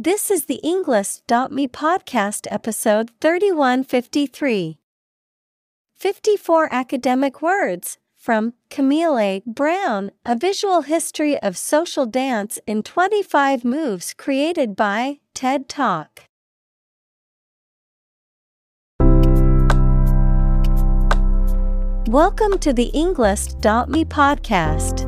This is the Englist.me podcast episode 3153. 54 academic words from Camille A. Brown, A Visual History of Social Dance in 25 Moves created by TED Talk. Welcome to the Englist.me podcast.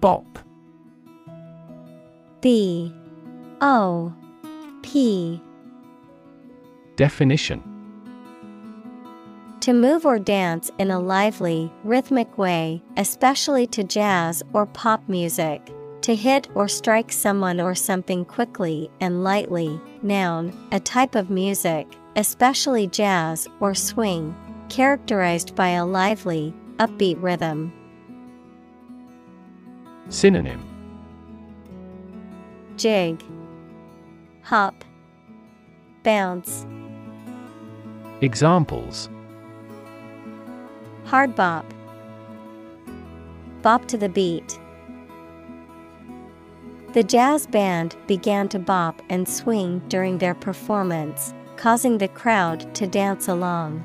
Bop. B O P Definition To move or dance in a lively, rhythmic way, especially to jazz or pop music. To hit or strike someone or something quickly and lightly. Noun, a type of music, especially jazz or swing, characterized by a lively, upbeat rhythm. Synonym. Jig, hop, bounce, Examples. Hard bop, bop to the beat. The jazz band began to bop and swing during their performance, causing the crowd to dance along.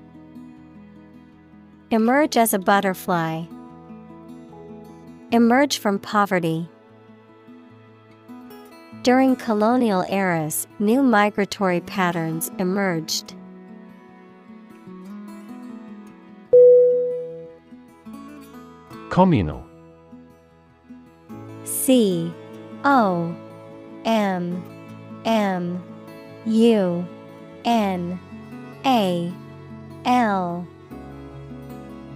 Emerge as a butterfly. Emerge from poverty. During colonial eras, new migratory patterns emerged. Communal. C O M M U N A L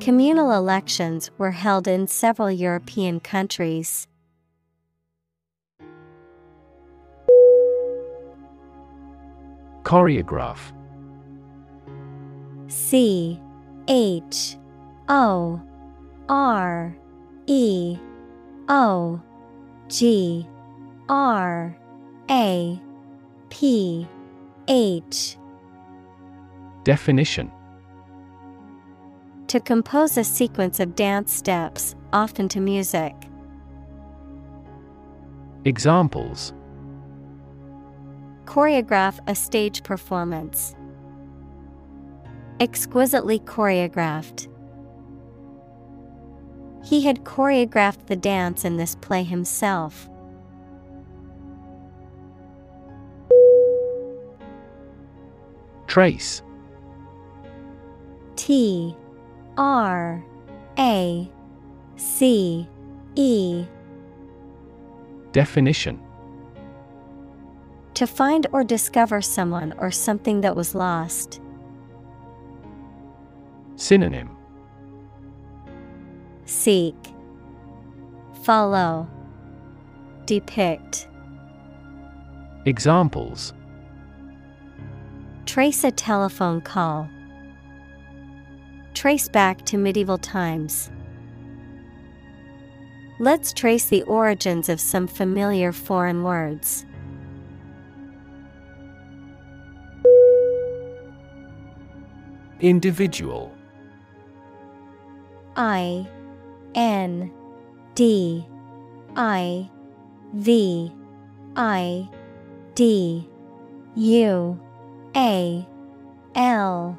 Communal elections were held in several European countries. Choreograph. C H O R E O G R A P H Definition To compose a sequence of dance steps, often to music. Examples Choreograph a stage performance. Exquisitely choreographed. He had choreographed the dance in this play himself. Trace. T R A C E. Definition To find or discover someone or something that was lost. Synonym Seek, Follow, Depict. Examples Trace a telephone call. Trace back to medieval times. Let's trace the origins of some familiar foreign words. Individual I N D I V I D U A L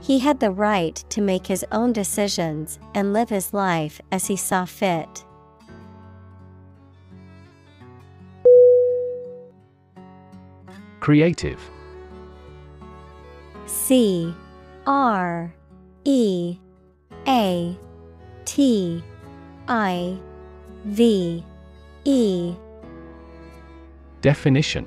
he had the right to make his own decisions and live his life as he saw fit. Creative. C R E A T I V E. Definition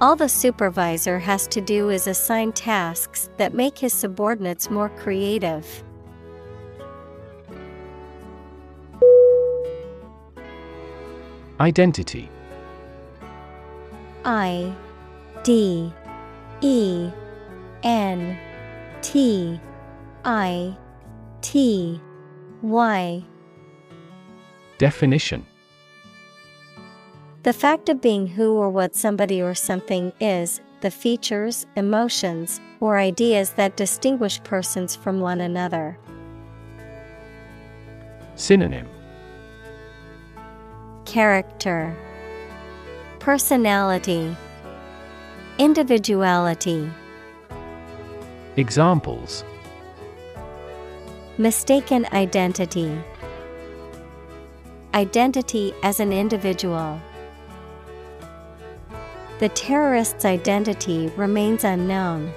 All the supervisor has to do is assign tasks that make his subordinates more creative. Identity. I D E N T I T Y. Definition The fact of being who or what somebody or something is, the features, emotions, or ideas that distinguish persons from one another. Synonym Character, Personality, Individuality. Examples Mistaken identity. Identity as an individual. The terrorist's identity remains unknown.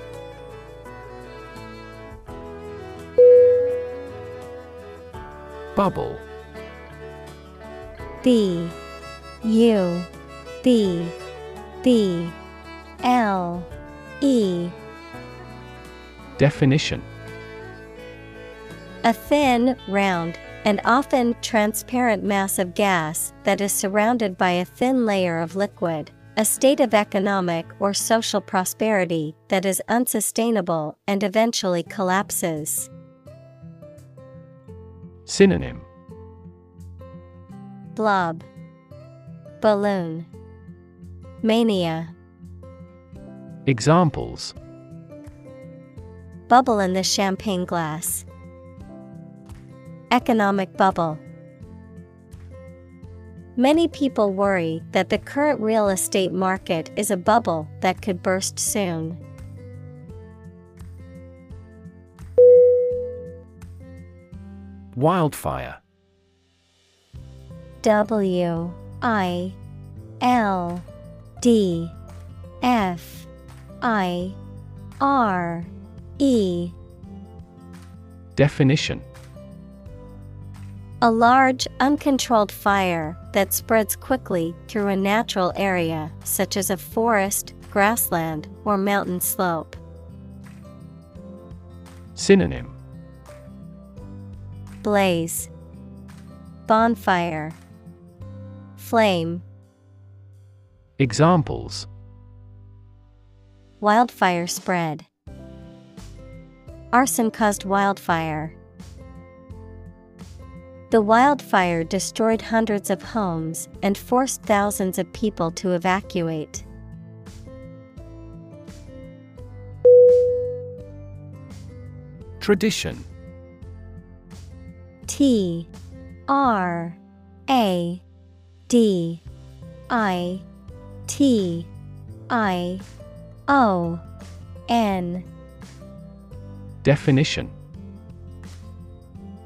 Bubble. B U B B L E. Definition. A thin, round, and often transparent mass of gas that is surrounded by a thin layer of liquid, a state of economic or social prosperity that is unsustainable and eventually collapses. Synonym Blob, Balloon, Mania, Examples Bubble in the champagne glass. Economic bubble. Many people worry that the current real estate market is a bubble that could burst soon. Wildfire. W I L D F I R E. Definition A large, uncontrolled fire that spreads quickly through a natural area such as a forest, grassland, or mountain slope. Synonym Blaze, Bonfire, Flame, Examples wildfire spread. Arson caused wildfire. The wildfire destroyed hundreds of homes and forced thousands of people to evacuate. Tradition. T R A D I T I O N. Definition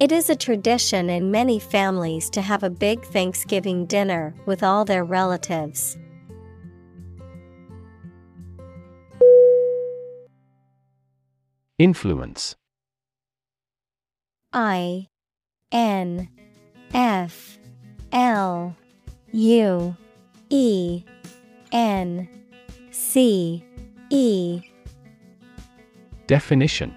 It is a tradition in many families to have a big Thanksgiving dinner with all their relatives. Influence. I N F L U E N C E. Definition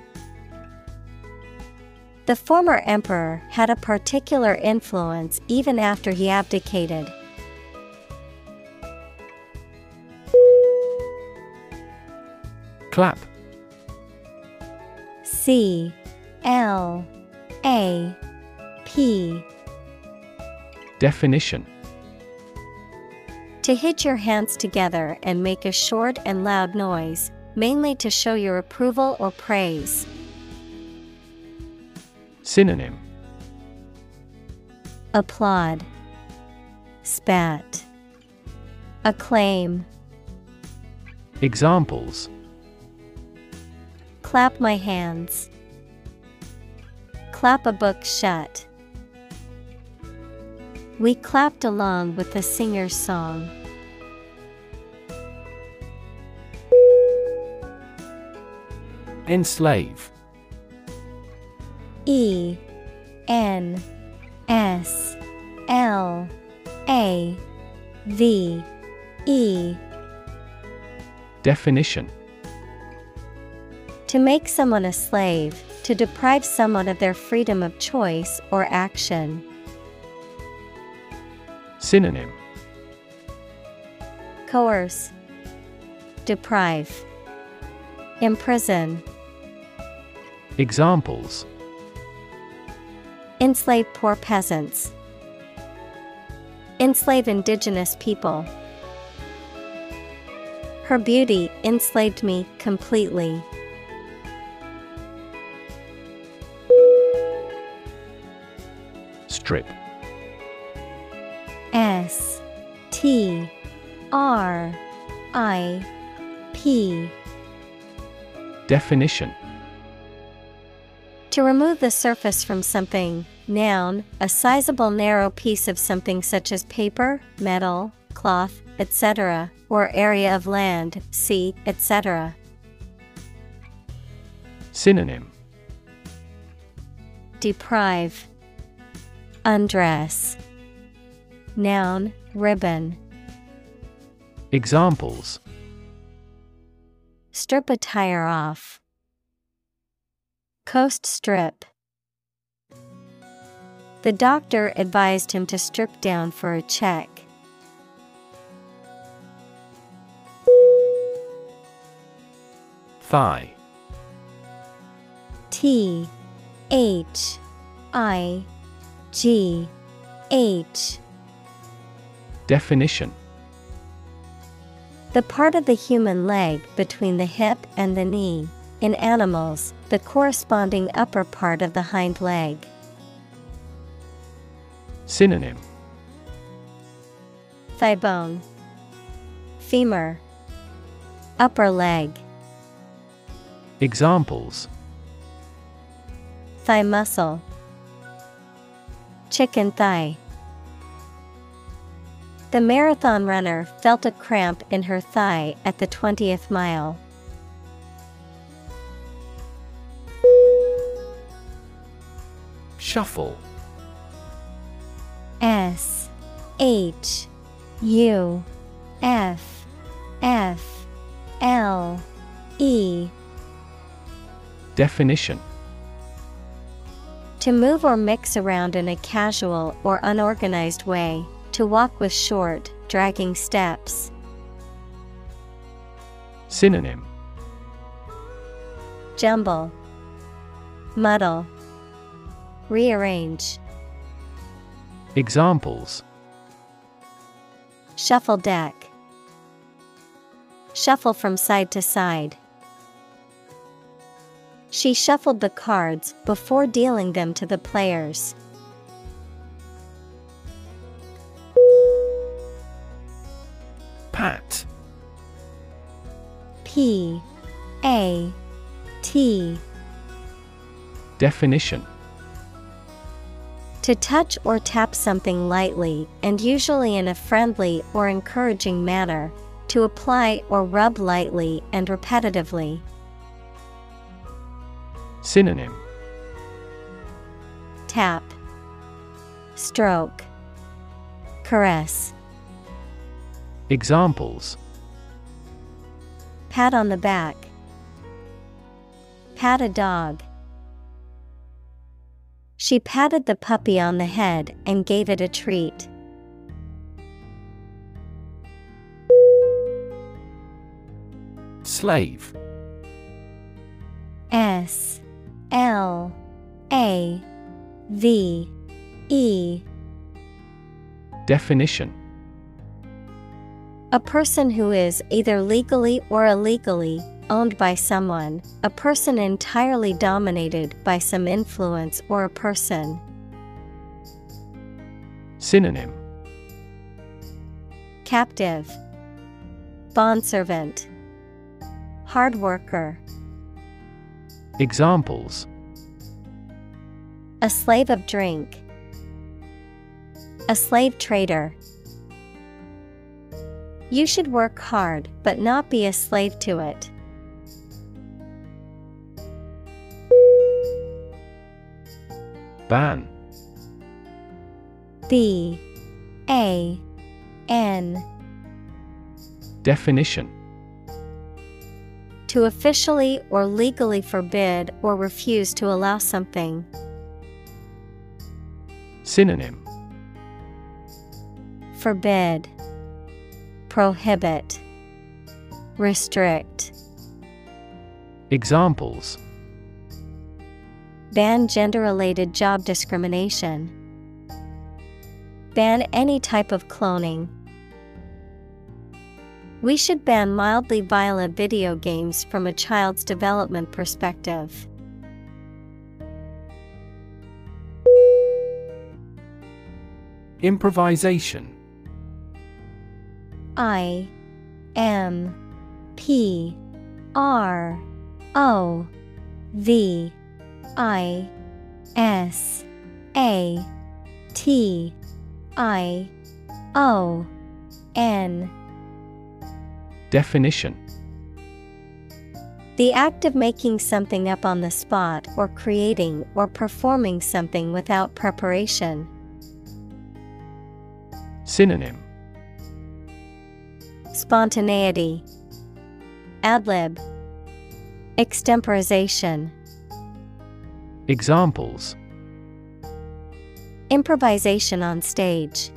The former emperor had a particular influence even after he abdicated. Clap C L A P Definition To hit your hands together and make a short and loud noise, mainly to show your approval or praise. Synonym Applaud, Spat, Acclaim, Examples Clap my hands. Clap a book shut. We clapped along with the singer's song. Enslave E N S L A V E. Definition. To make someone a slave, to deprive someone of their freedom of choice or action. Synonym. Coerce, Deprive, Imprison, Examples Enslave poor peasants, Enslave indigenous people. Her beauty enslaved me completely. Strip. S T R I P. Definition. To remove the surface from something, noun, a sizable narrow piece of something such as paper, metal, cloth, etc., or area of land, sea, etc. Synonym Deprive, Undress. Noun, ribbon. Examples Strip a tire off. Coast strip. The doctor advised him to strip down for a check. Thigh T H I G H Definition The part of the human leg between the hip and the knee. In animals, the corresponding upper part of the hind leg. Synonym Thigh bone, Femur, Upper leg. Examples Thigh muscle, Chicken thigh. The marathon runner felt a cramp in her thigh at the 20th mile. Shuffle S H U F F L E. Definition. To move or mix around in a casual or unorganized way, to walk with short, dragging steps. Synonym. Jumble, Muddle, Rearrange. Examples Shuffle deck. Shuffle from side to side. She shuffled the cards before dealing them to the players. Pat P A T Definition To touch or tap something lightly and usually in a friendly or encouraging manner, to apply or rub lightly and repetitively. Synonym Tap, Stroke, Caress. Examples Pat on the back. Pat a dog. She patted the puppy on the head and gave it a treat. Slave. S L A V E. Definition. A person who is either legally or illegally owned by someone, a person entirely dominated by some influence or a person. Synonym Captive, Bondservant, Hard worker, Examples a slave of drink, a slave trader. You should work hard but not be a slave to it. Ban. B A N. Definition. To officially or legally forbid or refuse to allow something. Synonym. Forbid, Prohibit, Restrict. Examples Ban gender related job discrimination. Ban any type of cloning. We should ban mildly violent video games from a child's development perspective. Improvisation I M P R O V I S A T I O N. Definition. The act of making something up on the spot or creating or performing something without preparation. Synonym. Spontaneity, Adlib, Extemporization. Examples Improvisation on stage.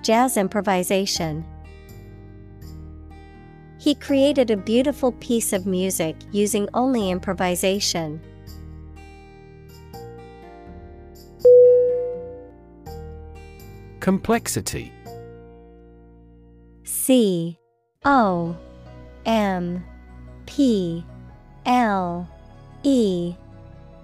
Jazz improvisation. He created a beautiful piece of music using only improvisation. Complexity C O M P L E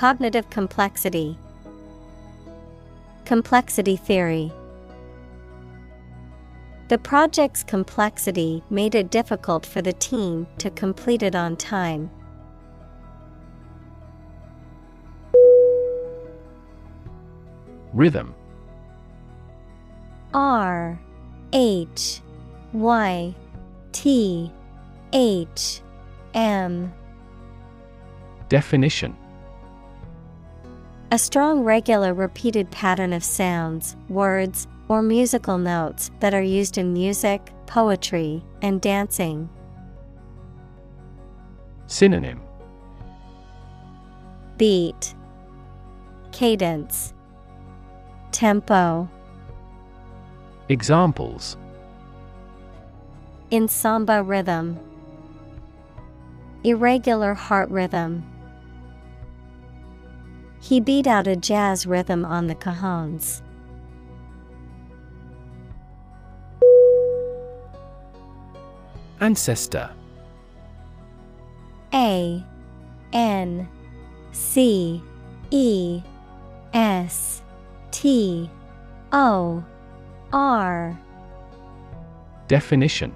Cognitive complexity, Complexity theory. The project's complexity made it difficult for the team to complete it on time. Rhythm R H Y T H M Definition A strong, regular, repeated pattern of sounds, words, or musical notes that are used in music, poetry, and dancing. Synonym Beat, Cadence, Tempo. Examples In samba rhythm, Irregular heart rhythm. He beat out a jazz rhythm on the cajones. Ancestor A N C E S T O R Definition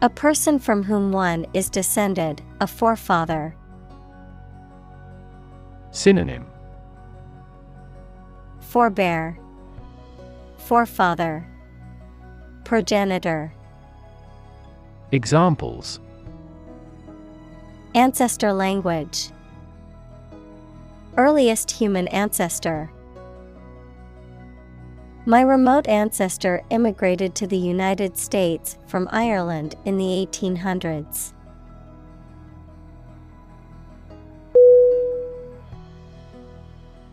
A person from whom one is descended, a forefather. Synonym Forebear, Forefather, Progenitor. Examples Ancestor language. Earliest human ancestor. My remote ancestor immigrated to the United States from Ireland in the 1800s.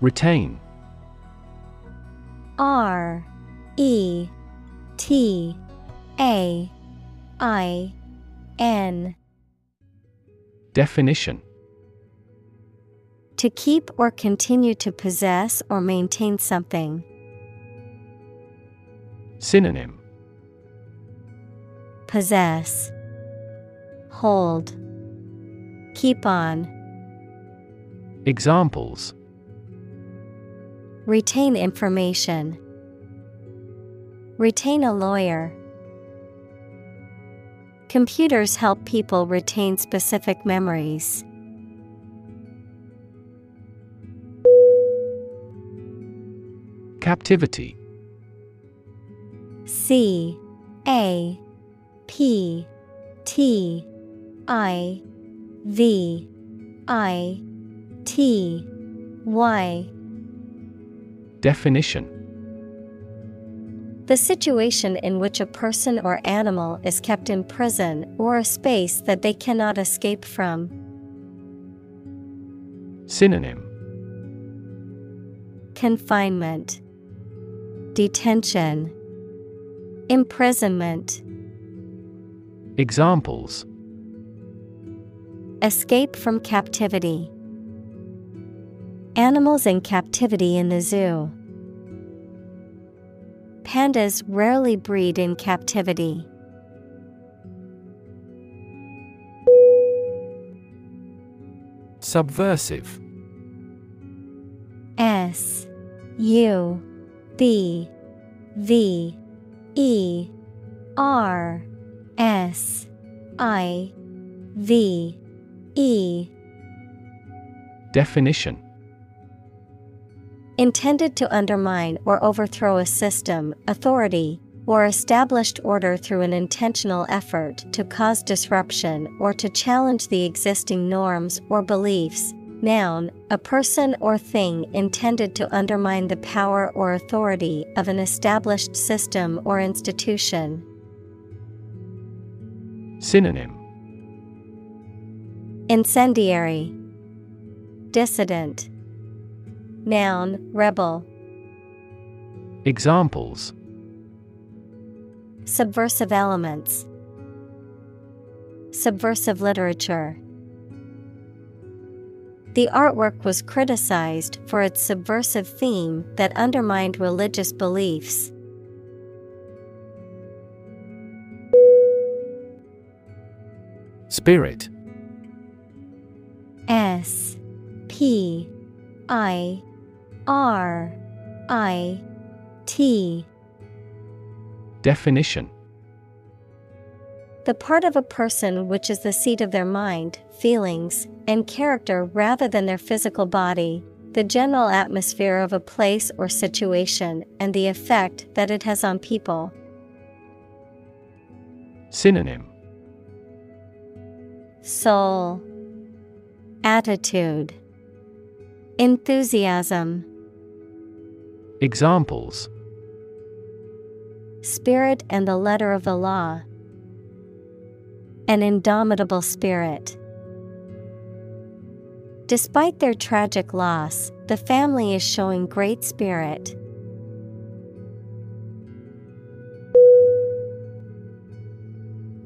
Retain. R E T A I N. Definition. To keep or continue to possess or maintain something. Synonym. Possess, Hold, Keep on, Examples Retain information, Retain a lawyer. Computers help people retain specific memories. Captivity C A P T I V I T Y Definition The situation in which a person or animal is kept in prison or a space that they cannot escape from. Synonym Confinement, Detention, Imprisonment. Examples Escape from captivity. Animals in captivity in the zoo. Pandas rarely breed in captivity. Subversive S U B V E R S I V E Definition Intended to undermine or overthrow a system, authority, or established order through an intentional effort to cause disruption or to challenge the existing norms or beliefs. Noun, a person or thing intended to undermine the power or authority of an established system or institution. Synonym Incendiary, Dissident, Noun, rebel, Examples Subversive elements, Subversive literature. The artwork was criticized for its subversive theme that undermined religious beliefs. Spirit S P I R I T. Definition. The part of a person which is the seat of their mind, feelings, and character rather than their physical body, the general atmosphere of a place or situation, and the effect that it has on people. Synonym. Soul, Attitude, Enthusiasm, Examples Spirit and the letter of the law. An indomitable spirit. Despite their tragic loss, the family is showing great spirit.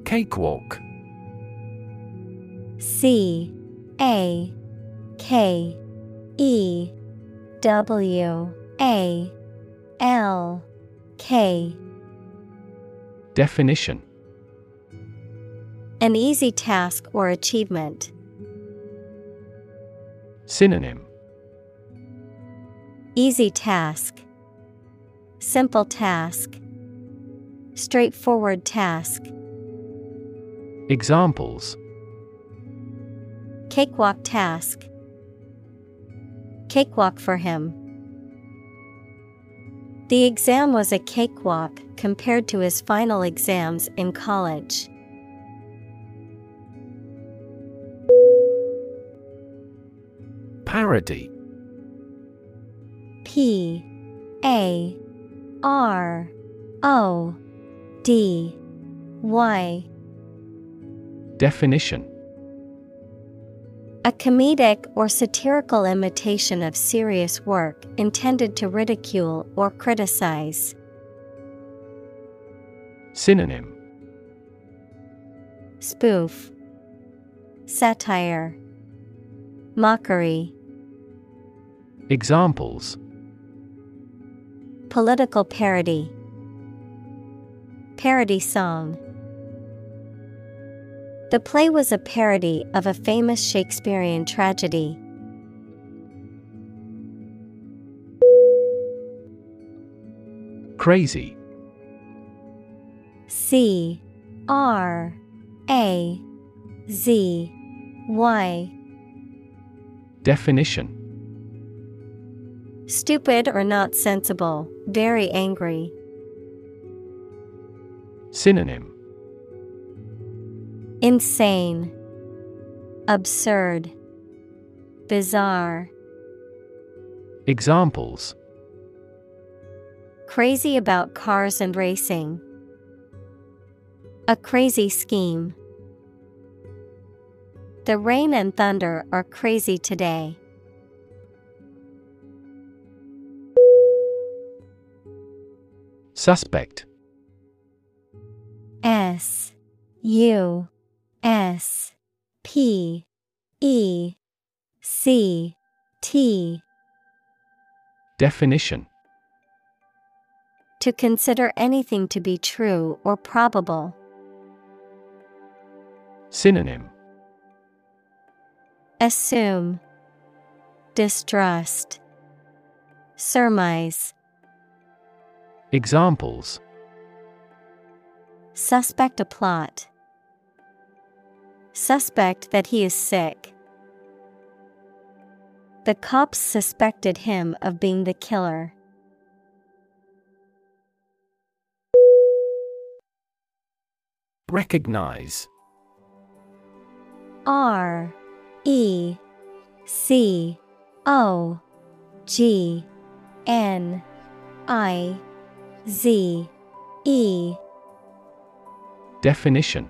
Cakewalk C A K E W A L K Definition An easy task or achievement. Synonym Easy task. Simple task. Straightforward task. Examples Cakewalk task. Cakewalk for him. The exam was a cakewalk compared to his final exams in college. Parody. P A R O D Y. Definition A comedic or satirical imitation of serious work intended to ridicule or criticize. Synonym. Spoof, Satire, Mockery, Examples. Political parody, Parody song. The play was a parody of a famous Shakespearean tragedy. Crazy C R A Z Y. Definition Stupid or not sensible, very angry. Synonym Insane, Absurd, Bizarre. Examples Crazy about cars and racing. A crazy scheme. The rain and thunder are crazy today. Suspect S U S P E C T Definition To consider anything to be true or probable. Synonym Assume, Distrust, Surmise. Examples Suspect a plot. Suspect that he is sick. The cops suspected him of being the killer. Recognize R E C O G N I Z E Definition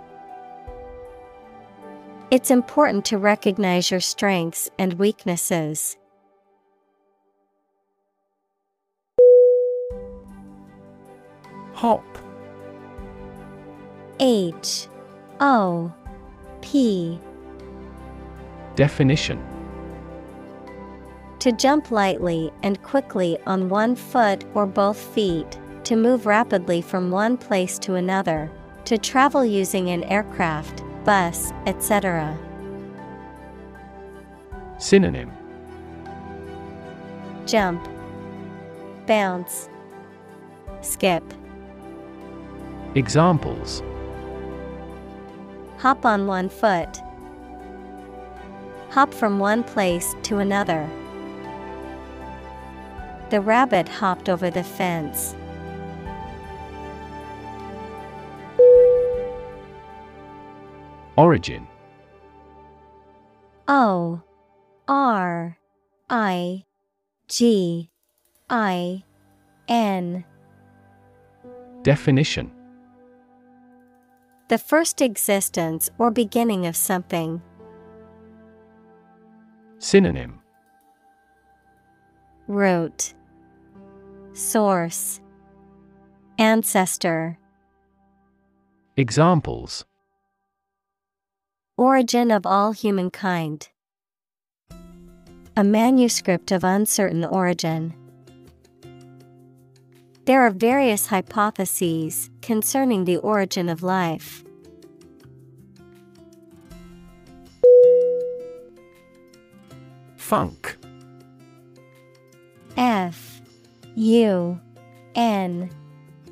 It's important to recognize your strengths and weaknesses. Hop H O P. Definition. To jump lightly and quickly on one foot or both feet, to move rapidly from one place to another, to travel using an aircraft, bus, etc. Synonym Jump, Bounce, Skip. Examples Hop on one foot. Hop from one place to another. The rabbit hopped over the fence. Origin. O R I G I N. Definition. The first existence or beginning of something. Synonym. Root. Source. Ancestor. Examples Origin of all humankind. A manuscript of uncertain origin. There are various hypotheses concerning the origin of life. Funk F U N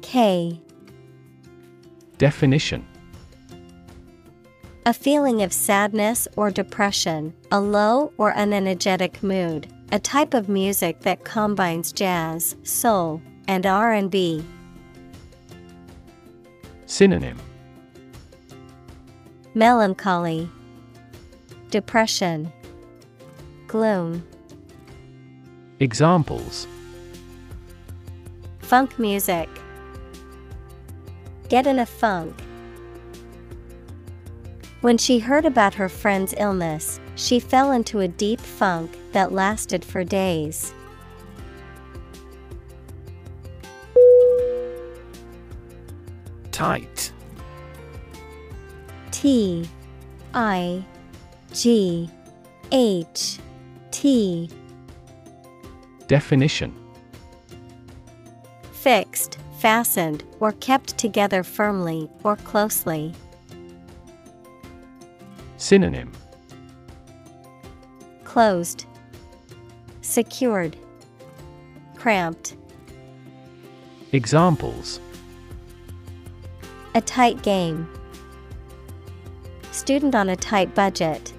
K Definition A feeling of sadness or depression, a low or unenergetic mood, a type of music that combines jazz, soul, and R&B. Synonym Melancholy, depression, gloom. Examples Funk music. Get in a funk. When she heard about her friend's illness, she fell into a deep funk that lasted for days. Tight T I G H T Definition Fixed, fastened, or kept together firmly or closely. Synonym Closed, Secured, Cramped. Examples A tight game. Student on a tight budget.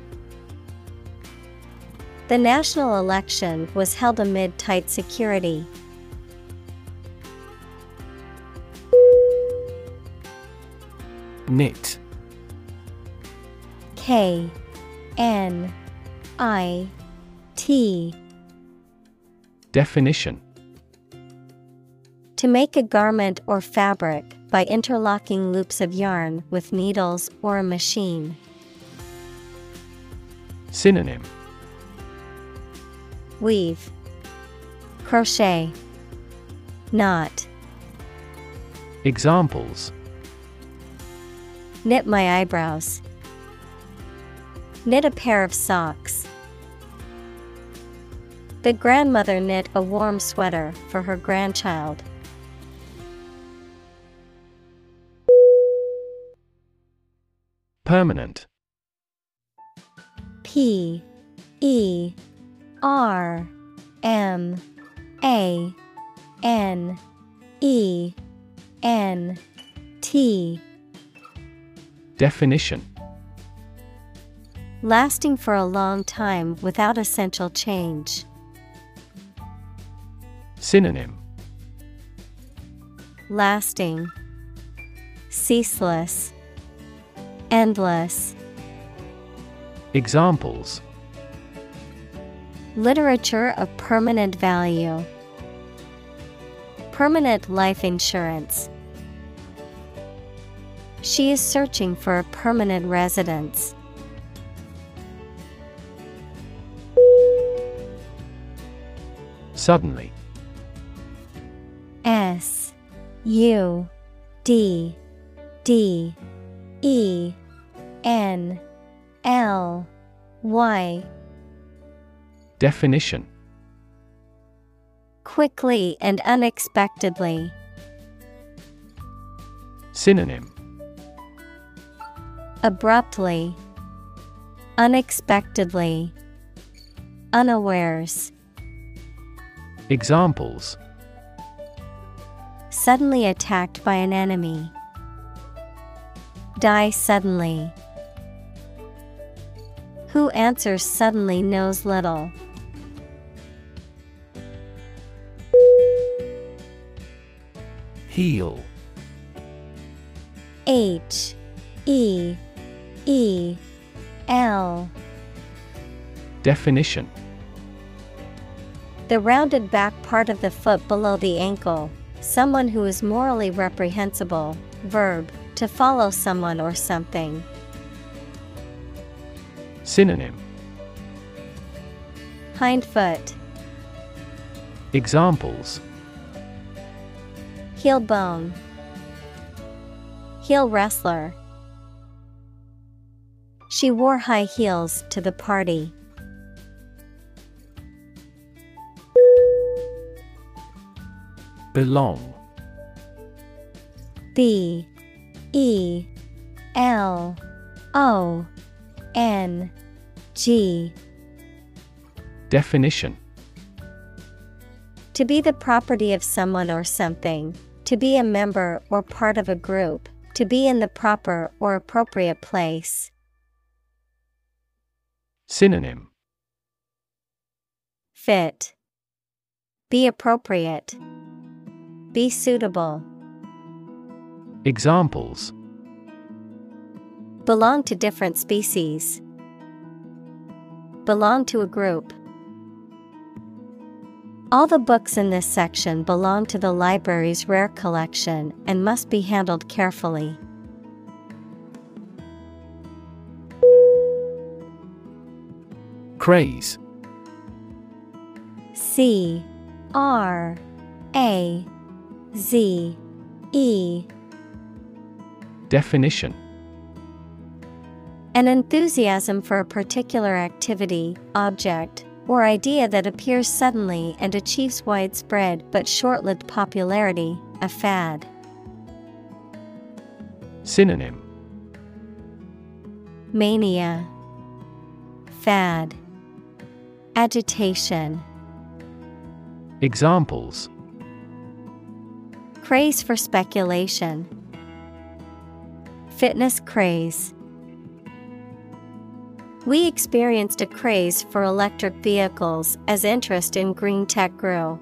The national election was held amid tight security. Knit K N I T Definition To make a garment or fabric by interlocking loops of yarn with needles or a machine. Synonym Weave, Crochet, Knot. Examples Knit my eyebrows. Knit a pair of socks. The grandmother knit a warm sweater for her grandchild. Permanent P E R M A N E N T Definition Lasting for a long time without essential change. Synonym Lasting, Ceaseless, Endless. Examples Literature of permanent value. Permanent life insurance. She is searching for a permanent residence. Suddenly. S U D D E N L Y Definition Quickly and unexpectedly. Synonym Abruptly, Unexpectedly, Unawares. Examples Suddenly attacked by an enemy. Die suddenly. Who answers suddenly knows little. Heel H E E L Definition The rounded back part of the foot below the ankle. Someone who is morally reprehensible. Verb, to follow someone or something. Synonym Hindfoot, Examples heel bone, heel wrestler. She wore high heels to the party. Belong B E L O N G Definition To be the property of someone or something, to be a member or part of a group, to be in the proper or appropriate place. Synonym Fit. Be appropriate. Be suitable. Examples Belong to different species. Belong to a group. All the books in this section belong to the library's rare collection and must be handled carefully. Craze C R A Z E. Definition. An enthusiasm for a particular activity, object, or idea that appears suddenly and achieves widespread but short lived popularity, a fad. Synonym. Mania, Fad, Agitation, Examples Craze for speculation, Fitness craze. We experienced a craze for electric vehicles as interest in green tech grew.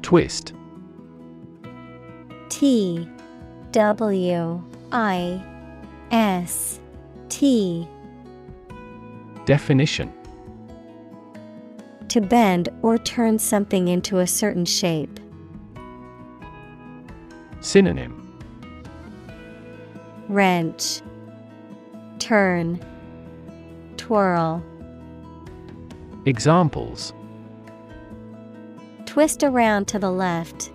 Twist T W I S T Definition To bend or turn something into a certain shape. Synonym Wrench, Turn, Twirl. Examples Twist around to the left.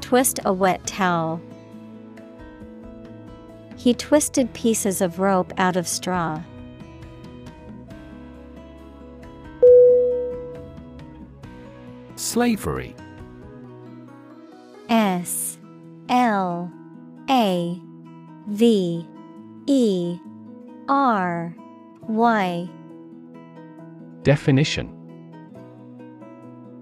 Twist a wet towel. He twisted pieces of rope out of straw. Slavery. S L A V E R Y. Definition.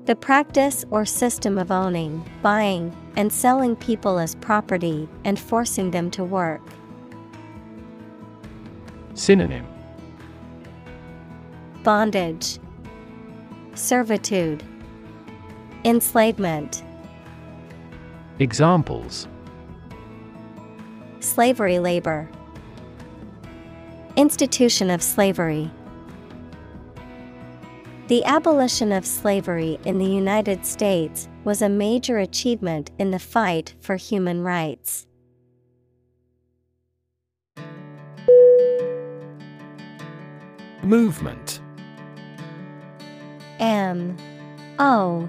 The practice or system of owning, buying, and selling people as property and forcing them to work. Synonym. Bondage, Servitude, Enslavement. Examples Slavery labor, Institution of slavery. The abolition of slavery in the United States was a major achievement in the fight for human rights. Movement M O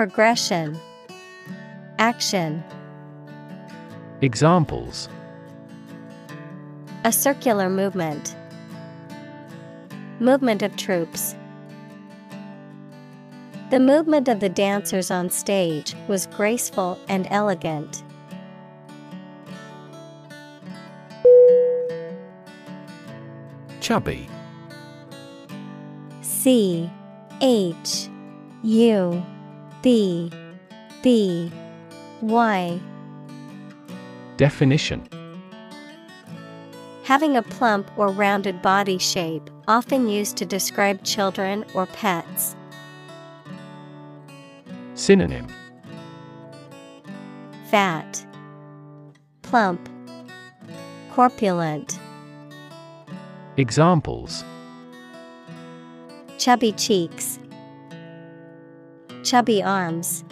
Progression, Action. Examples A circular movement. Movement of troops. The movement of the dancers on stage was graceful and elegant. Chubby C H U B B Y. Definition. Having a plump or rounded body shape, often used to describe children or pets. Synonym. Fat, Plump, Corpulent. Examples. Chubby cheeks, Chubby arms.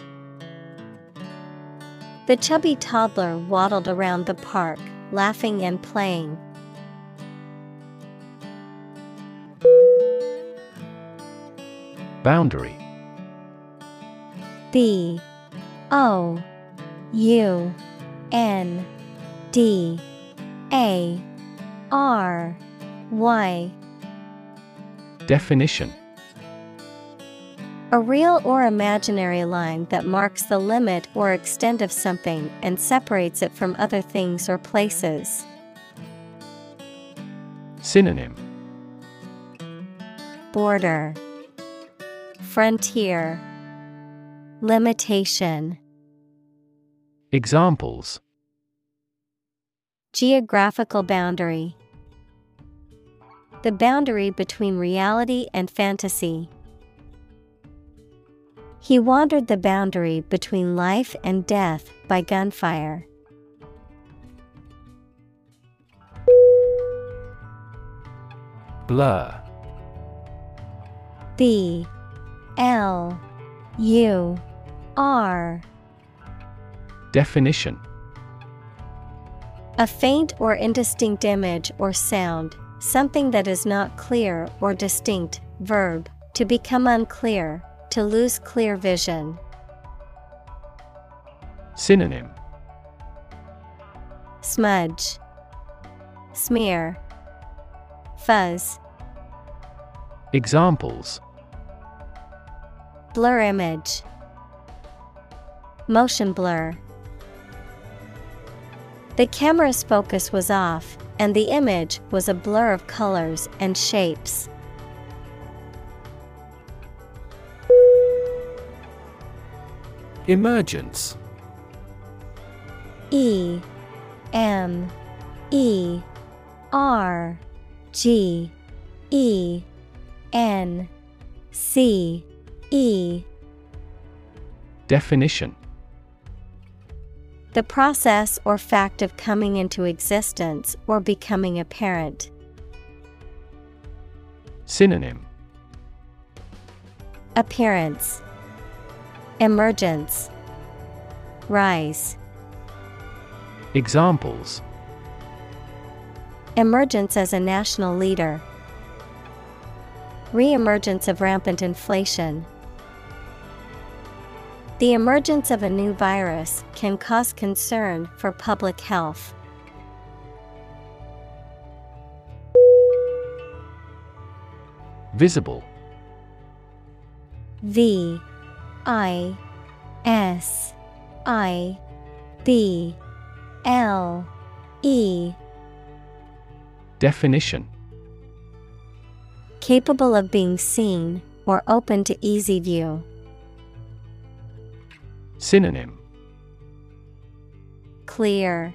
The chubby toddler waddled around the park, laughing and playing. Boundary B O U N D A R Y Definition A real or imaginary line that marks the limit or extent of something and separates it from other things or places. Synonym. Border. Frontier. Limitation. Examples. Geographical boundary. The boundary between reality and fantasy. He wandered the boundary between life and death by gunfire. Blur B L U R Definition A faint or indistinct image or sound, something that is not clear or distinct. Verb, to become unclear, to lose clear vision. Synonym Smudge, Smear, Fuzz, Examples Blur image, Motion blur. The camera's focus was off, and the image was a blur of colors and shapes. Emergence. E M E R G E N C E. Definition. The process or fact of coming into existence or becoming apparent. Synonym. Appearance Emergence Rise Examples Emergence as a national leader. Reemergence of rampant inflation. The emergence of a new virus can cause concern for public health. Visible. V I S I B L E Definition Capable of being seen or open to easy view. Synonym Clear,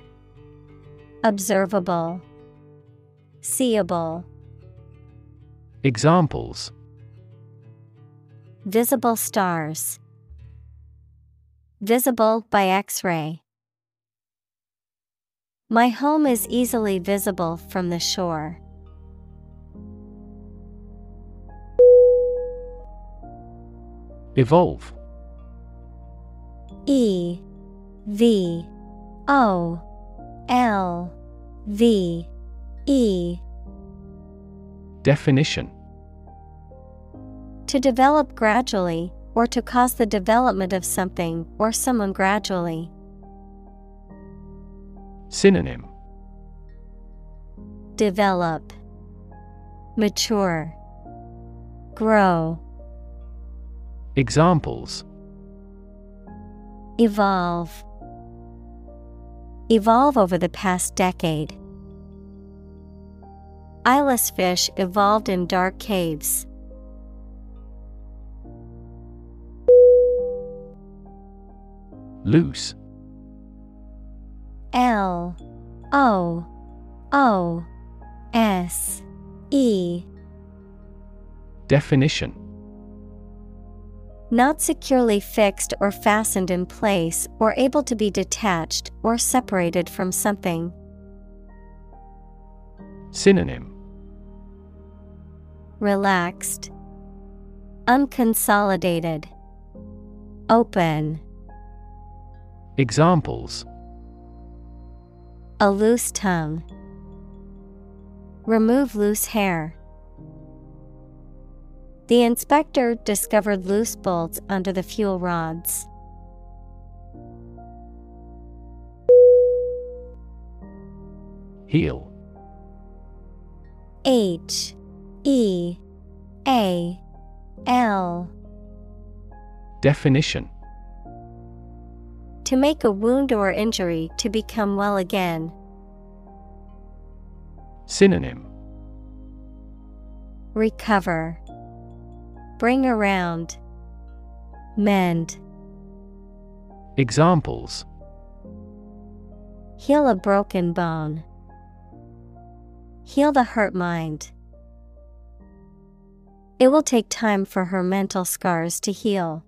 Observable, Seeable. Examples Visible stars. Visible by X ray. My home is easily visible from the shore. Evolve E V O L V E Definition To develop gradually, or to cause the development of something or someone gradually. Synonym Develop, Mature, Grow. Examples Evolve. Evolve over the past decade. Eyeless fish evolved in dark caves. Loose. L O O S E. Definition. Not securely fixed or fastened in place or able to be detached or separated from something. Synonym. Relaxed, Unconsolidated, Open. Examples. A loose tongue. Remove loose hair. The inspector discovered loose bolts under the fuel rods. Heal H. E. A. L. Definition To make a wound or injury to become well again. Synonym Recover. Bring around. Mend. Examples Heal a broken bone. Heal the hurt mind. It will take time for her mental scars to heal.